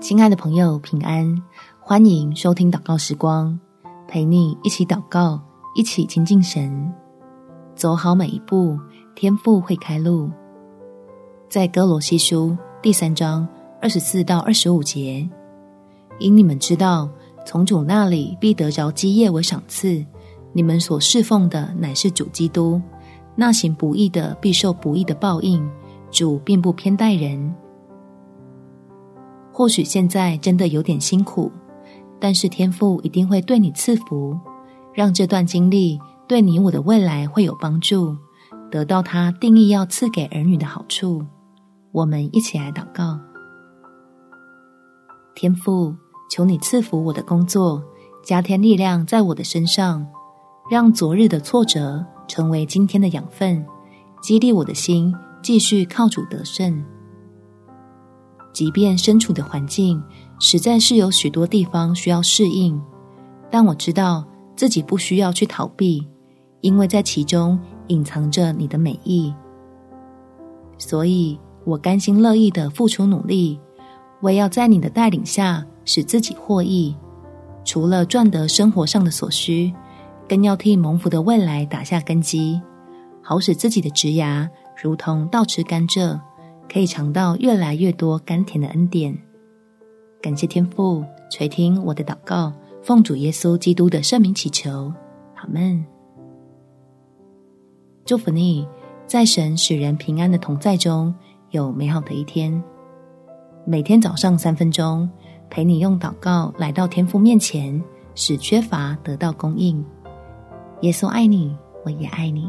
亲爱的朋友，平安！欢迎收听祷告时光，陪你一起祷告，一起亲近神，走好每一步，天赋会开路。在哥罗西书第三章二十四到二十五节，因你们知道，从主那里必得着基业为赏赐。你们所侍奉的乃是主基督，那行不义的必受不义的报应。主并不偏待人。或许现在真的有点辛苦，但是天父一定会对你赐福，让这段经历对你我的未来会有帮助，得到他定义要赐给儿女的好处。我们一起来祷告：天父，求你赐福我的工作，加添力量在我的身上，让昨日的挫折成为今天的养分，激励我的心继续靠主得胜。即便身处的环境实在是有许多地方需要适应，但我知道自己不需要去逃避，因为在其中隐藏着你的美意。所以我甘心乐意的付出努力，为要在你的带领下使自己获益。除了赚得生活上的所需，更要替蒙福的未来打下根基，好使自己的职涯如同倒吃甘蔗。可以尝到越来越多甘甜的恩典。感谢天父垂听我的祷告，奉主耶稣基督的圣名祈求，阿门。祝福你，在神使人平安的同在中有美好的一天。每天早上三分钟，陪你用祷告来到天父面前，使缺乏得到供应。耶稣爱你，我也爱你。